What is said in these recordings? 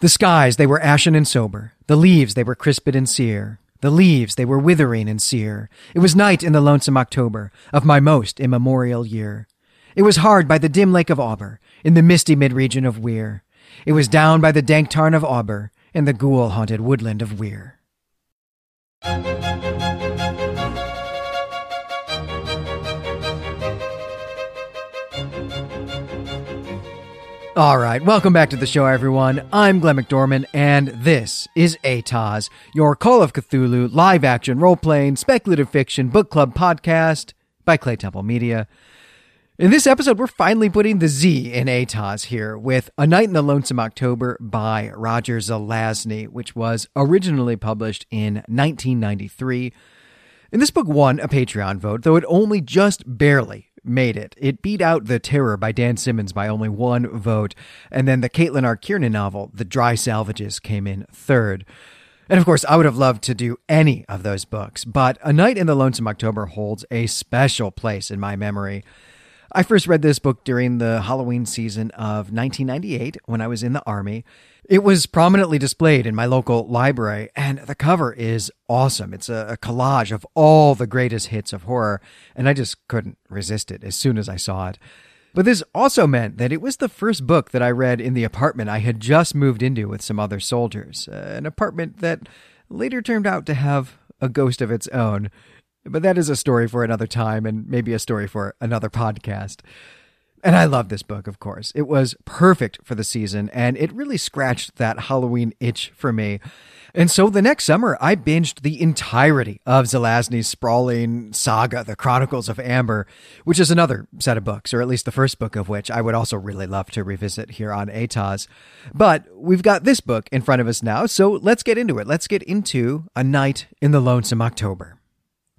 The skies, they were ashen and sober. The leaves, they were crisped and sere. The leaves, they were withering and sere. It was night in the lonesome October of my most immemorial year. It was hard by the dim lake of Auber, in the misty mid-region of Weir. It was down by the dank tarn of Auber, in the ghoul-haunted woodland of Weir. All right, welcome back to the show, everyone. I'm Glenn McDorman, and this is ATOS, your Call of Cthulhu live action role playing speculative fiction book club podcast by Clay Temple Media. In this episode, we're finally putting the Z in ATOS here with A Night in the Lonesome October by Roger Zelazny, which was originally published in 1993. And this book won a Patreon vote, though it only just barely made it. It beat out The Terror by Dan Simmons by only one vote, and then the Caitlin R. Kiernan novel, The Dry Salvages, came in third. And of course, I would have loved to do any of those books, but A Night in the Lonesome October holds a special place in my memory. I first read this book during the Halloween season of 1998 when I was in the Army. It was prominently displayed in my local library, and the cover is awesome. It's a, collage of all the greatest hits of horror, and I just couldn't resist it as soon as I saw it. But this also meant that it was the first book that I read in the apartment I had just moved into with some other soldiers, uh, an apartment that later turned out to have a ghost of its own. But that is a story for another time and maybe a story for another podcast. And I love this book, of course. It was perfect for the season, and it really scratched that Halloween itch for me. And so the next summer, I binged the entirety of Zelazny's sprawling saga, The Chronicles of Amber, which is another set of books, or at least the first book of which I would also really love to revisit here on ATOS. But we've got this book in front of us now, so let's get into it. Let's get into A Night in the Lonesome October.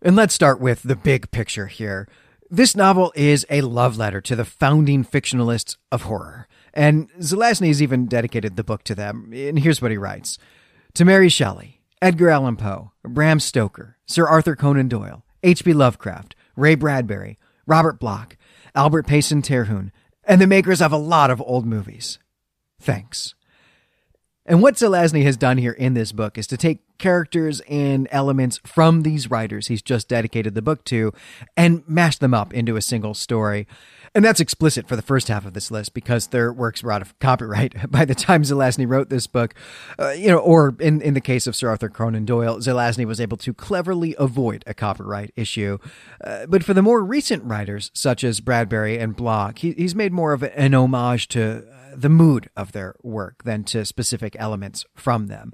And let's start with the big picture here. This novel is a love letter to the founding fictionalists of horror. And Zelazny has even dedicated the book to them. And here's what he writes To Mary Shelley, Edgar Allan Poe, Bram Stoker, Sir Arthur Conan Doyle, H.P. Lovecraft, Ray Bradbury, Robert Bloch, Albert Payson Terhune, and the makers of a lot of old movies. Thanks. And what Zelazny has done here in this book is to take characters and elements from these writers he's just dedicated the book to and mash them up into a single story. And that's explicit for the first half of this list because their works were out of copyright by the time Zelazny wrote this book. Uh, you know, or in, in the case of Sir Arthur Conan Doyle, Zelazny was able to cleverly avoid a copyright issue. Uh, but for the more recent writers, such as Bradbury and Bloch, he, he's made more of an homage to the mood of their work than to specific elements from them.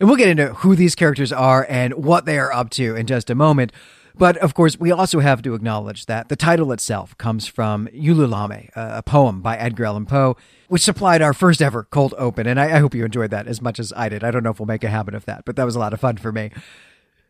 And we'll get into who these characters are and what they are up to in just a moment. But of course, we also have to acknowledge that the title itself comes from Ulalume, a poem by Edgar Allan Poe, which supplied our first ever cold open. And I, I hope you enjoyed that as much as I did. I don't know if we'll make a habit of that, but that was a lot of fun for me.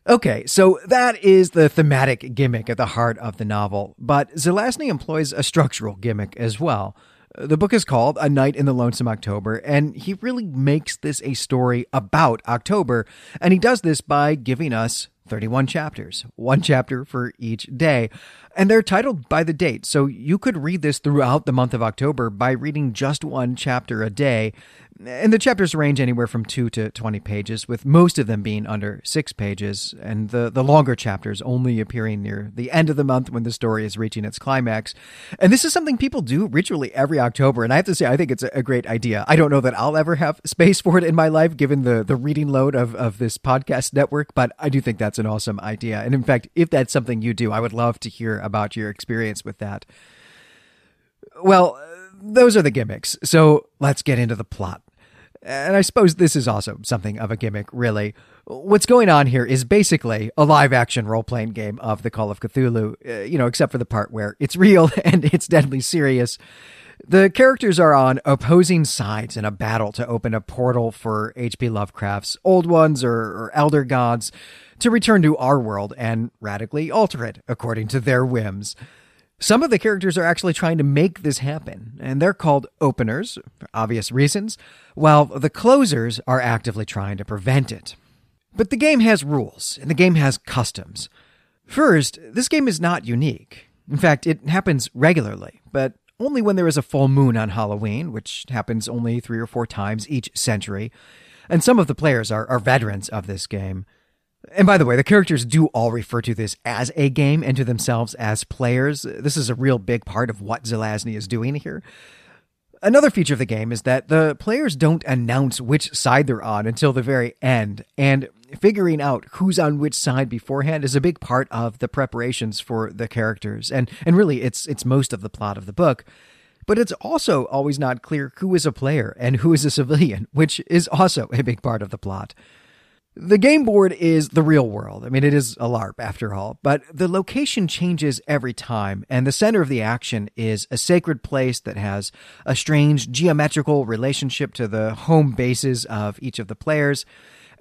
Okay, so that is the thematic gimmick at the heart of the novel, but Zelazny employs a structural gimmick as well. The book is called A Night in the Lonesome October, and he really makes this a story about October. And he does this by giving us 31 chapters, one chapter for each day. And they're titled by the date. So you could read this throughout the month of October by reading just one chapter a day. And the chapters range anywhere from 2 to 20 pages, with most of them being under 6 pages, and the, the longer chapters only appearing near the end of the month when the story is reaching its climax. And this is something people do ritually every October, and I have to say, I think it's a great idea. I don't know that I'll ever have space for it in my life, given the, the reading load of, of this podcast network, but I do think that's an awesome idea. And in fact, if that's something you do, I would love to hear about your experience with that. Well, those are the gimmicks. So let's get into the plot. And I suppose this is also something of a gimmick, really. What's going on here is basically a live action role playing game of the Call of Cthulhu, uh, you know, except for the part where it's real and it's deadly serious. The characters are on opposing sides in a battle to open a portal for H.P. Lovecraft's old ones or, or elder gods to return to our world and radically alter it according to their whims. Some of the characters are actually trying to make this happen, and they're called openers, for obvious reasons, while the closers are actively trying to prevent it. But the game has rules, and the game has customs. First, this game is not unique. In fact, it happens regularly, but only when there is a full moon on Halloween, which happens only three or four times each century. And some of the players are, are veterans of this game. And by the way, the characters do all refer to this as a game and to themselves as players. This is a real big part of what Zelazny is doing here. Another feature of the game is that the players don't announce which side they're on until the very end, and figuring out who's on which side beforehand is a big part of the preparations for the characters. And and really it's it's most of the plot of the book. But it's also always not clear who is a player and who is a civilian, which is also a big part of the plot. The game board is the real world. I mean, it is a LARP after all, but the location changes every time, and the center of the action is a sacred place that has a strange geometrical relationship to the home bases of each of the players.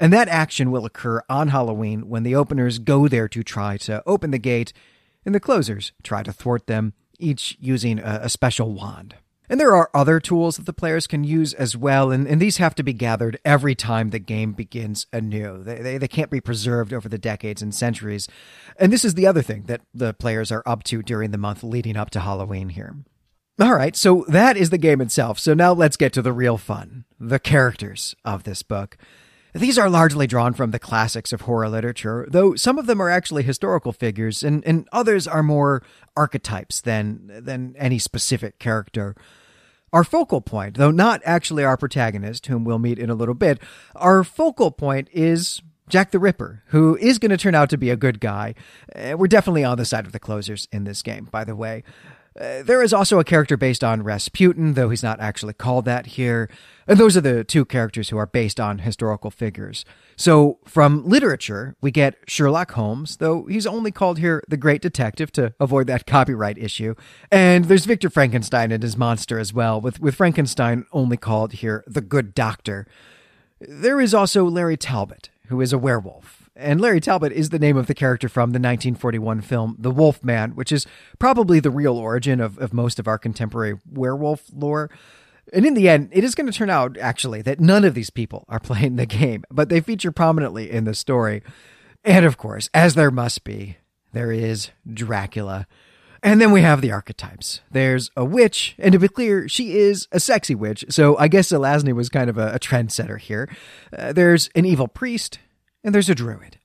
And that action will occur on Halloween when the openers go there to try to open the gate, and the closers try to thwart them, each using a, a special wand. And there are other tools that the players can use as well, and, and these have to be gathered every time the game begins anew. They, they, they can't be preserved over the decades and centuries. And this is the other thing that the players are up to during the month leading up to Halloween here. All right, so that is the game itself. So now let's get to the real fun the characters of this book. These are largely drawn from the classics of horror literature, though some of them are actually historical figures, and, and others are more archetypes than, than any specific character. Our focal point, though not actually our protagonist, whom we'll meet in a little bit, our focal point is Jack the Ripper, who is going to turn out to be a good guy. Uh, we're definitely on the side of the closers in this game, by the way. Uh, there is also a character based on Rasputin, though he's not actually called that here. And those are the two characters who are based on historical figures. So, from literature, we get Sherlock Holmes, though he's only called here the Great Detective to avoid that copyright issue. And there's Victor Frankenstein and his monster as well, with, with Frankenstein only called here the Good Doctor. There is also Larry Talbot, who is a werewolf and Larry Talbot is the name of the character from the 1941 film The Wolf Man, which is probably the real origin of, of most of our contemporary werewolf lore. And in the end, it is going to turn out, actually, that none of these people are playing the game, but they feature prominently in the story. And of course, as there must be, there is Dracula. And then we have the archetypes. There's a witch, and to be clear, she is a sexy witch, so I guess Zelazny was kind of a, a trendsetter here. Uh, there's an evil priest, and there's a druid.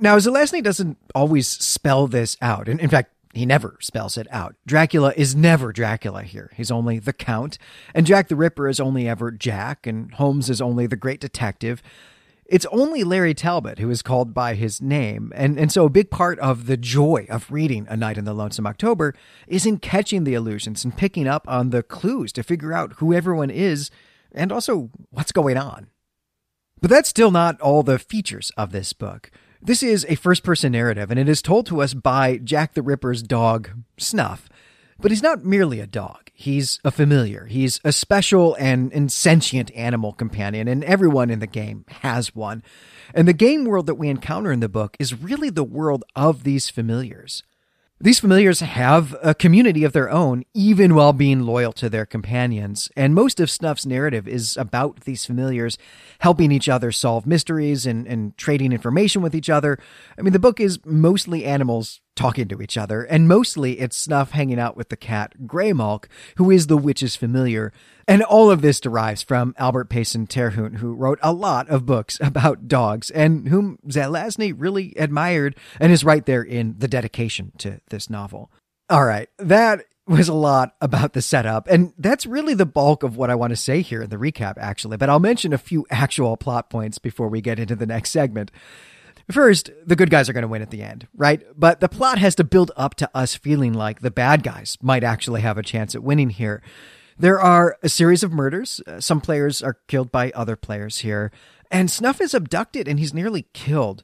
Now, Zelazny doesn't always spell this out. And in fact, he never spells it out. Dracula is never Dracula here. He's only the Count, and Jack the Ripper is only ever Jack, and Holmes is only the great detective. It's only Larry Talbot who is called by his name, and, and so a big part of the joy of reading A Night in the Lonesome October is in catching the illusions and picking up on the clues to figure out who everyone is and also what's going on. But that's still not all the features of this book. This is a first person narrative, and it is told to us by Jack the Ripper's dog, Snuff. But he's not merely a dog. He's a familiar. He's a special and insentient animal companion, and everyone in the game has one. And the game world that we encounter in the book is really the world of these familiars. These familiars have a community of their own, even while being loyal to their companions. And most of Snuff's narrative is about these familiars helping each other solve mysteries and, and trading information with each other. I mean, the book is mostly animals talking to each other, and mostly it's Snuff hanging out with the cat Graymalk, who is the witch's familiar. And all of this derives from Albert Payson Terhune, who wrote a lot of books about dogs and whom Zelazny really admired and is right there in the dedication to this novel. All right, that was a lot about the setup, and that's really the bulk of what I want to say here in the recap, actually. But I'll mention a few actual plot points before we get into the next segment. First, the good guys are going to win at the end, right? But the plot has to build up to us feeling like the bad guys might actually have a chance at winning here. There are a series of murders. Uh, some players are killed by other players here, and Snuff is abducted and he's nearly killed.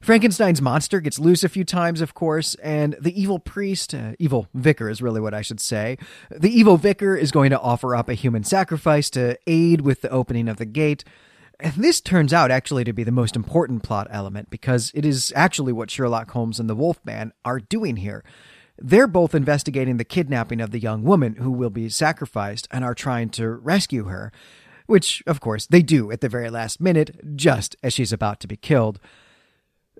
Frankenstein's monster gets loose a few times, of course, and the evil priest, uh, evil vicar is really what I should say. The evil vicar is going to offer up a human sacrifice to aid with the opening of the gate. And this turns out actually to be the most important plot element because it is actually what Sherlock Holmes and the Wolfman are doing here. They're both investigating the kidnapping of the young woman who will be sacrificed and are trying to rescue her, which, of course, they do at the very last minute, just as she's about to be killed.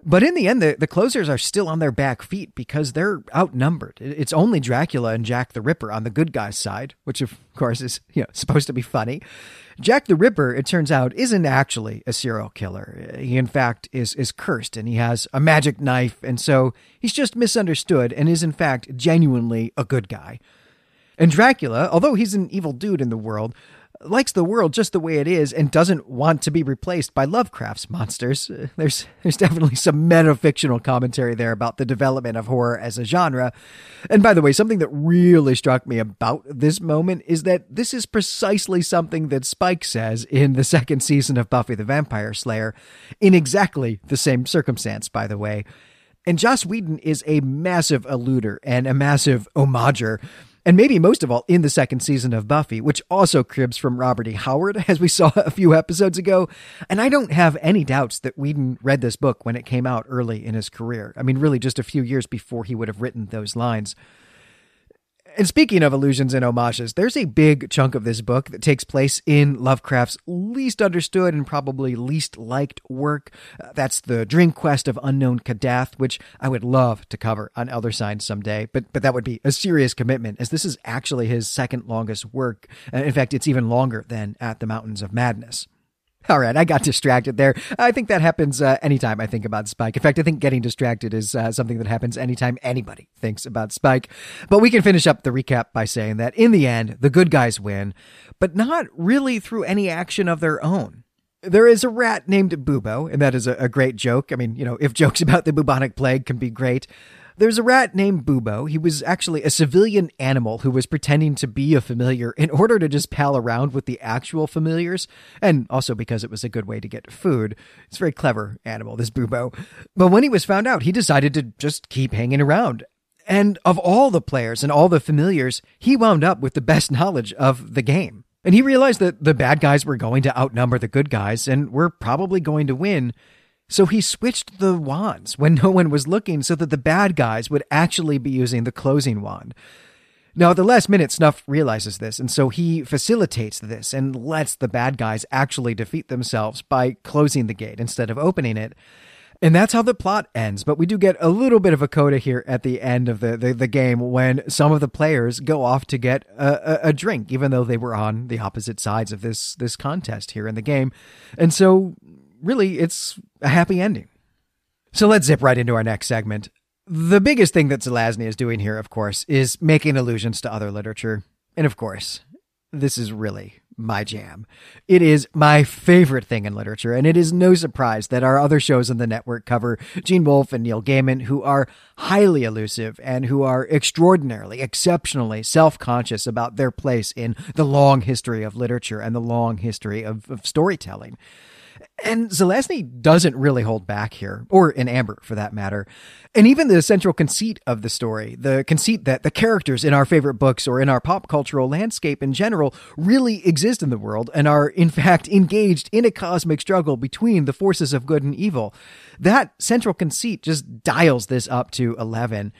But in the end, the, the closers are still on their back feet because they're outnumbered. It's only Dracula and Jack the Ripper on the good guy's side, which of course is you know supposed to be funny. Jack the Ripper, it turns out, isn't actually a serial killer. He in fact is is cursed and he has a magic knife, and so he's just misunderstood and is in fact genuinely a good guy. And Dracula, although he's an evil dude in the world, likes the world just the way it is and doesn't want to be replaced by Lovecraft's monsters. Uh, there's there's definitely some metafictional commentary there about the development of horror as a genre. And by the way, something that really struck me about this moment is that this is precisely something that Spike says in the second season of Buffy the Vampire Slayer in exactly the same circumstance, by the way. And Joss Whedon is a massive alluder and a massive homager and maybe most of all in the second season of Buffy, which also cribs from Robert E. Howard, as we saw a few episodes ago. And I don't have any doubts that Whedon read this book when it came out early in his career. I mean, really just a few years before he would have written those lines. And speaking of allusions and homages, there's a big chunk of this book that takes place in Lovecraft's least understood and probably least liked work. Uh, that's the Dream Quest of Unknown Kadath, which I would love to cover on Elder Signs someday, but but that would be a serious commitment, as this is actually his second longest work. Uh, in fact, it's even longer than At the Mountains of Madness. All right, I got distracted there. I think that happens uh, anytime I think about Spike. In fact, I think getting distracted is uh, something that happens anytime anybody thinks about Spike. But we can finish up the recap by saying that in the end, the good guys win, but not really through any action of their own. There is a rat named Bubo, and that is a, a great joke. I mean, you know, if jokes about the bubonic plague can be great, there's a rat named Bubo. He was actually a civilian animal who was pretending to be a familiar in order to just pal around with the actual familiars, and also because it was a good way to get food. It's a very clever animal, this Bubo. But when he was found out, he decided to just keep hanging around. And of all the players and all the familiars, he wound up with the best knowledge of the game. And he realized that the bad guys were going to outnumber the good guys and were probably going to win. So he switched the wands when no one was looking so that the bad guys would actually be using the closing wand. Now, at the last minute, Snuff realizes this, and so he facilitates this and lets the bad guys actually defeat themselves by closing the gate instead of opening it. And that's how the plot ends. But we do get a little bit of a coda here at the end of the, the, the game when some of the players go off to get a, a, a, drink, even though they were on the opposite sides of this, this contest here in the game. And so really, it's a happy ending. So let's zip right into our next segment. The biggest thing that Zelazny is doing here, of course, is making allusions to other literature. And of course, this is really my jam. It is my favorite thing in literature, and it is no surprise that our other shows on the network cover Gene Wolfe and Neil Gaiman, who are highly elusive and who are extraordinarily, exceptionally self conscious about their place in the long history of literature and the long history of, of storytelling. And Zelazny doesn't really hold back here, or in Amber for that matter. And even the central conceit of the story, the conceit that the characters in our favorite books or in our pop cultural landscape in general really exist in the world and are in fact engaged in a cosmic struggle between the forces of good and evil. That central conceit just dials this up to 11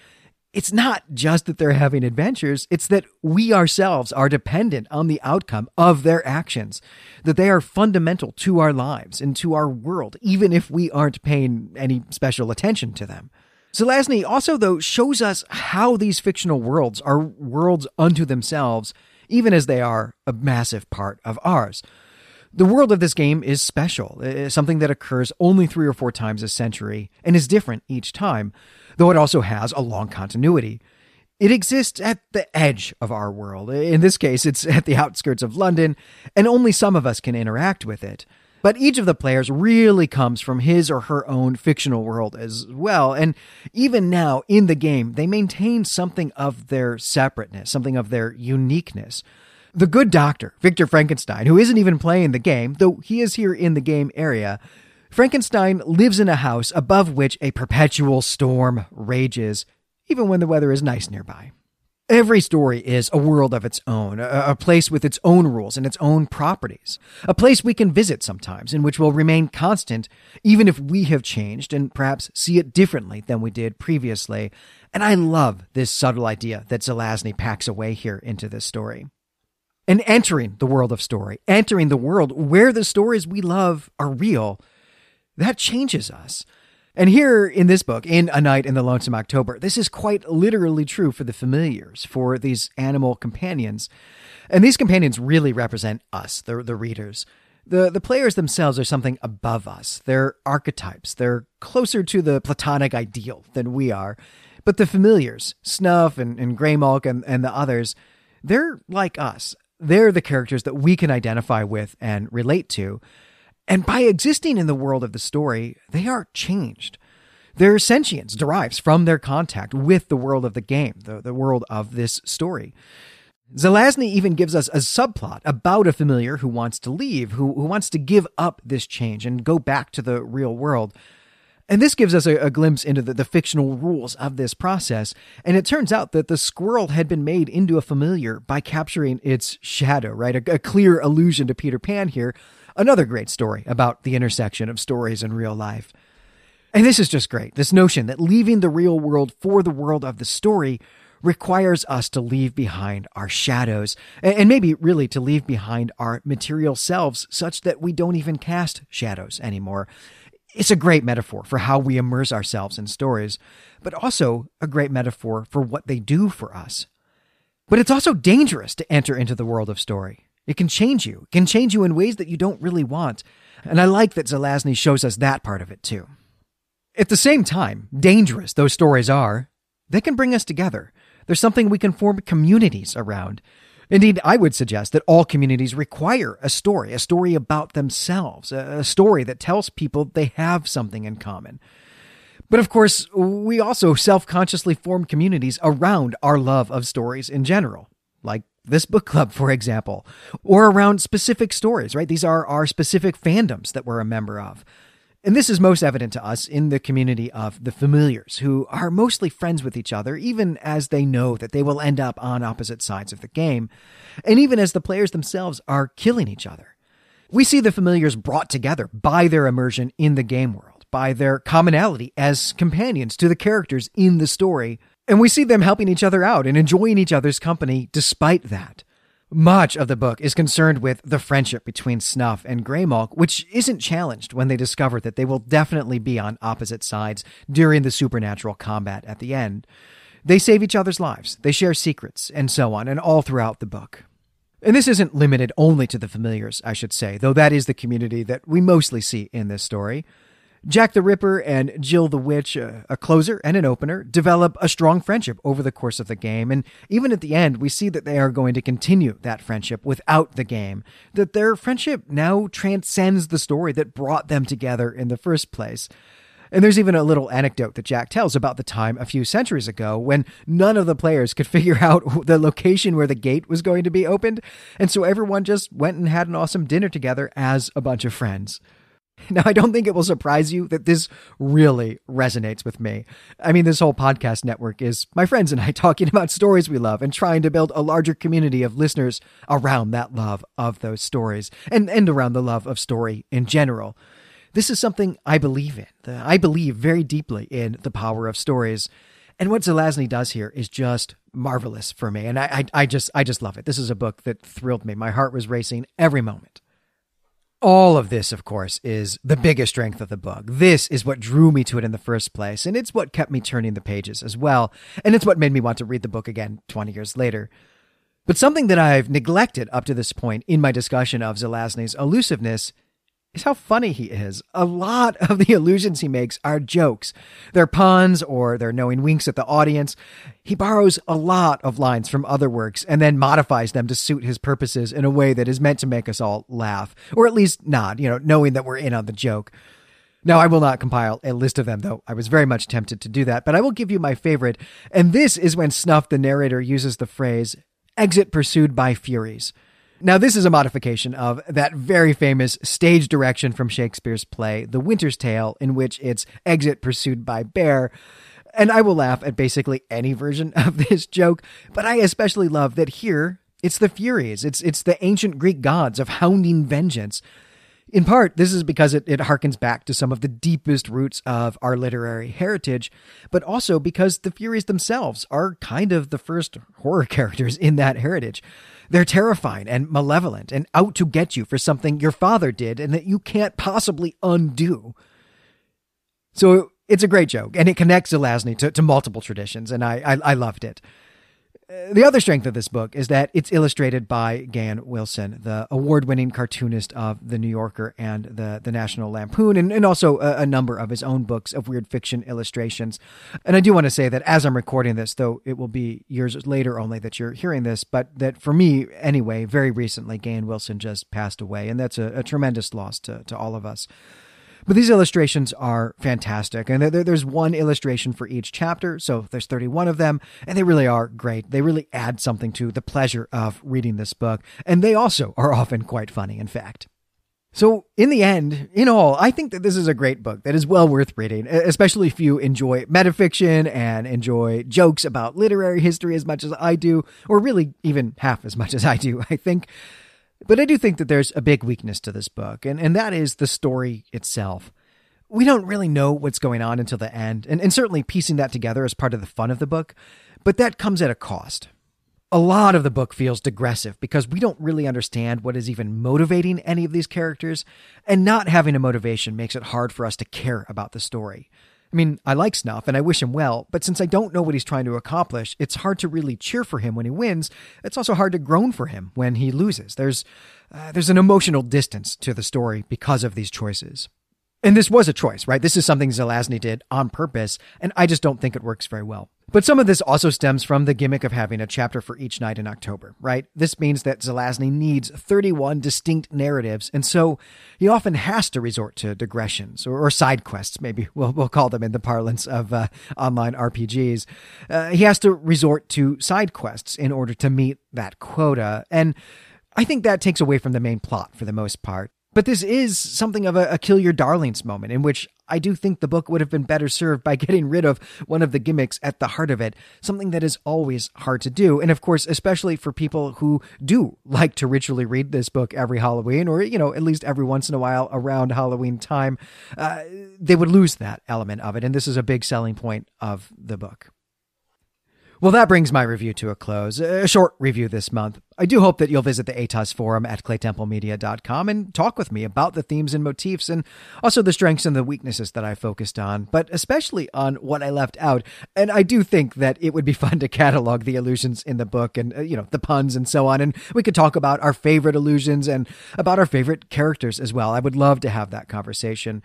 it's not just that they're having adventures, it's that we ourselves are dependent on the outcome of their actions, that they are fundamental to our lives and to our world, even if we aren't paying any special attention to them. Zelazny also, though, shows us how these fictional worlds are worlds unto themselves, even as they are a massive part of ours. The world of this game is special, something that occurs only three or four times a century and is different each time though it also has a long continuity. It exists at the edge of our world. In this case, it's at the outskirts of London, and only some of us can interact with it. But each of the players really comes from his or her own fictional world as well. And even now in the game, they maintain something of their separateness, something of their uniqueness. The good doctor, Victor Frankenstein, who isn't even playing the game, though he is here in the game area, Frankenstein lives in a house above which a perpetual storm rages, even when the weather is nice nearby. Every story is a world of its own, a, place with its own rules and its own properties, a place we can visit sometimes and which will remain constant even if we have changed and perhaps see it differently than we did previously. And I love this subtle idea that Zelazny packs away here into this story. And entering the world of story, entering the world where the stories we love are real, that changes us. And here in this book, in A Night in the Lonesome October, this is quite literally true for the familiars, for these animal companions. And these companions really represent us, the, the readers. The, the players themselves are something above us. They're archetypes. They're closer to the Platonic ideal than we are. But the familiars, Snuff and, and Graymalk and, and the others, they're like us. They're the characters that we can identify with and relate to. And by existing in the world of the story, they are changed. Their sentience derives from their contact with the world of the game, the, the world of this story. Zelazny even gives us a subplot about a familiar who wants to leave, who, who wants to give up this change and go back to the real world. And this gives us a, a glimpse into the, the, fictional rules of this process. And it turns out that the squirrel had been made into a familiar by capturing its shadow, right? A, a clear allusion to Peter Pan here. Another great story about the intersection of stories and real life. And this is just great. This notion that leaving the real world for the world of the story requires us to leave behind our shadows and maybe really to leave behind our material selves such that we don't even cast shadows anymore. It's a great metaphor for how we immerse ourselves in stories, but also a great metaphor for what they do for us. But it's also dangerous to enter into the world of story. It can change you, it can change you in ways that you don't really want. And I like that Zelazny shows us that part of it too. At the same time, dangerous those stories are, they can bring us together. There's something we can form communities around. Indeed, I would suggest that all communities require a story, a story about themselves, a story that tells people they have something in common. But of course, we also self consciously form communities around our love of stories in general, like this book club, for example, or around specific stories, right? These are our specific fandoms that we're a member of. And this is most evident to us in the community of the familiars, who are mostly friends with each other, even as they know that they will end up on opposite sides of the game, and even as the players themselves are killing each other. We see the familiars brought together by their immersion in the game world, by their commonality as companions to the characters in the story, and we see them helping each other out and enjoying each other's company despite that. Much of the book is concerned with the friendship between Snuff and Graymalk, which isn't challenged when they discover that they will definitely be on opposite sides during the supernatural combat at the end. They save each other's lives, they share secrets, and so on, and all throughout the book. And this isn't limited only to the familiars, I should say, though that is the community that we mostly see in this story. Jack the Ripper and Jill the Witch, a closer and an opener, develop a strong friendship over the course of the game. And even at the end, we see that they are going to continue that friendship without the game, that their friendship now transcends the story that brought them together in the first place. And there's even a little anecdote that Jack tells about the time a few centuries ago when none of the players could figure out the location where the gate was going to be opened. And so everyone just went and had an awesome dinner together as a bunch of friends. Now, I don't think it will surprise you that this really resonates with me. I mean, this whole podcast network is my friends and I talking about stories we love and trying to build a larger community of listeners around that love of those stories and, and around the love of story in general. This is something I believe in. I believe very deeply in the power of stories. And what Zelazny does here is just marvelous for me. And I, I, I just I just love it. This is a book that thrilled me. My heart was racing every moment. All of this, of course, is the biggest strength of the book. This is what drew me to it in the first place, and it's what kept me turning the pages as well, and it's what made me want to read the book again 20 years later. But something that I've neglected up to this point in my discussion of Zelazny's elusiveness is how funny he is. A lot of the allusions he makes are jokes. They're puns or they're knowing winks at the audience. He borrows a lot of lines from other works and then modifies them to suit his purposes in a way that is meant to make us all laugh, or at least nod, you know, knowing that we're in on the joke. Now, I will not compile a list of them, though I was very much tempted to do that, but I will give you my favorite. And this is when Snuff, the narrator, uses the phrase, exit pursued by Furies. Now, this is a modification of that very famous stage direction from Shakespeare's play, The Winter's Tale, in which it's exit pursued by bear. And I will laugh at basically any version of this joke, but I especially love that here it's the Furies. It's it's the ancient Greek gods of hounding vengeance. In part, this is because it, it harkens back to some of the deepest roots of our literary heritage, but also because the Furies themselves are kind of the first horror characters in that heritage. They're terrifying and malevolent and out to get you for something your father did and that you can't possibly undo. So It's a great joke, and it connects Zelazny to, to multiple traditions, and I, I, I loved it. The other strength of this book is that it's illustrated by Gahan Wilson, the award-winning cartoonist of The New Yorker and the, the National Lampoon, and, and also a, a, number of his own books of weird fiction illustrations. And I do want to say that as I'm recording this, though it will be years later only that you're hearing this, but that for me, anyway, very recently, Gahan Wilson just passed away, and that's a, a tremendous loss to, to all of us. But these illustrations are fantastic. And there's one illustration for each chapter. So there's 31 of them. And they really are great. They really add something to the pleasure of reading this book. And they also are often quite funny, in fact. So, in the end, in all, I think that this is a great book that is well worth reading, especially if you enjoy metafiction and enjoy jokes about literary history as much as I do, or really even half as much as I do, I think. But I do think that there's a big weakness to this book, and, and that is the story itself. We don't really know what's going on until the end, and, and certainly piecing that together is part of the fun of the book, but that comes at a cost. A lot of the book feels digressive because we don't really understand what is even motivating any of these characters, and not having a motivation makes it hard for us to care about the story. I mean, I like Snuff and I wish him well, but since I don't know what he's trying to accomplish, it's hard to really cheer for him when he wins. It's also hard to groan for him when he loses. There's uh, there's an emotional distance to the story because of these choices. And this was a choice, right? This is something Zelazny did on purpose, and I just don't think it works very well. But some of this also stems from the gimmick of having a chapter for each night in October, right? This means that Zelazny needs 31 distinct narratives, and so he often has to resort to digressions or, or side quests, maybe we'll, we'll call them in the parlance of uh, online RPGs. Uh, he has to resort to side quests in order to meet that quota, and I think that takes away from the main plot for the most part. But this is something of a, a, kill your darlings moment in which I do think the book would have been better served by getting rid of one of the gimmicks at the heart of it, something that is always hard to do. And of course, especially for people who do like to ritually read this book every Halloween, or, you know, at least every once in a while around Halloween time, uh, they would lose that element of it. And this is a big selling point of the book. Well, that brings my review to a close. A short review this month. I do hope that you'll visit the ATOS forum at claytemplemedia.com and talk with me about the themes and motifs and also the strengths and the weaknesses that I focused on, but especially on what I left out. And I do think that it would be fun to catalog the illusions in the book and, uh, you know, the puns and so on. And we could talk about our favorite illusions and about our favorite characters as well. I would love to have that conversation.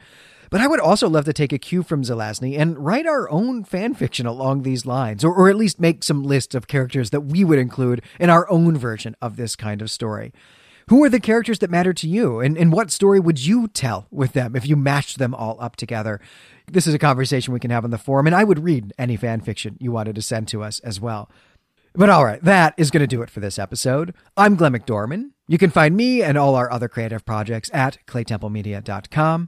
But I would also love to take a cue from Zelazny and write our own fan fiction along these lines, or, or at least make some lists of characters that we would include in our own version of this kind of story. Who are the characters that matter to you? And, and what story would you tell with them if you matched them all up together? This is a conversation we can have on the forum, and I would read any fan fiction you wanted to send to us as well. But all right, that is going to do it for this episode. I'm Glenn McDorman. You can find me and all our other creative projects at claytemplemedia.com.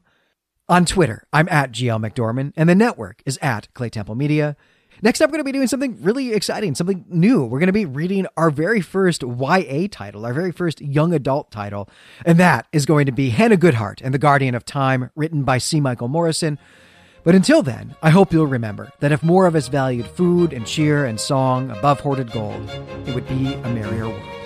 On Twitter, I'm at GL McDorman, and the network is at Clay Temple Media. Next up, we're going to be doing something really exciting, something new. We're going to be reading our very first YA title, our very first young adult title, and that is going to be Hannah Goodhart and the Guardian of Time, written by C. Michael Morrison. But until then, I hope you'll remember that if more of us valued food and cheer and song above hoarded gold, it would be a merrier world.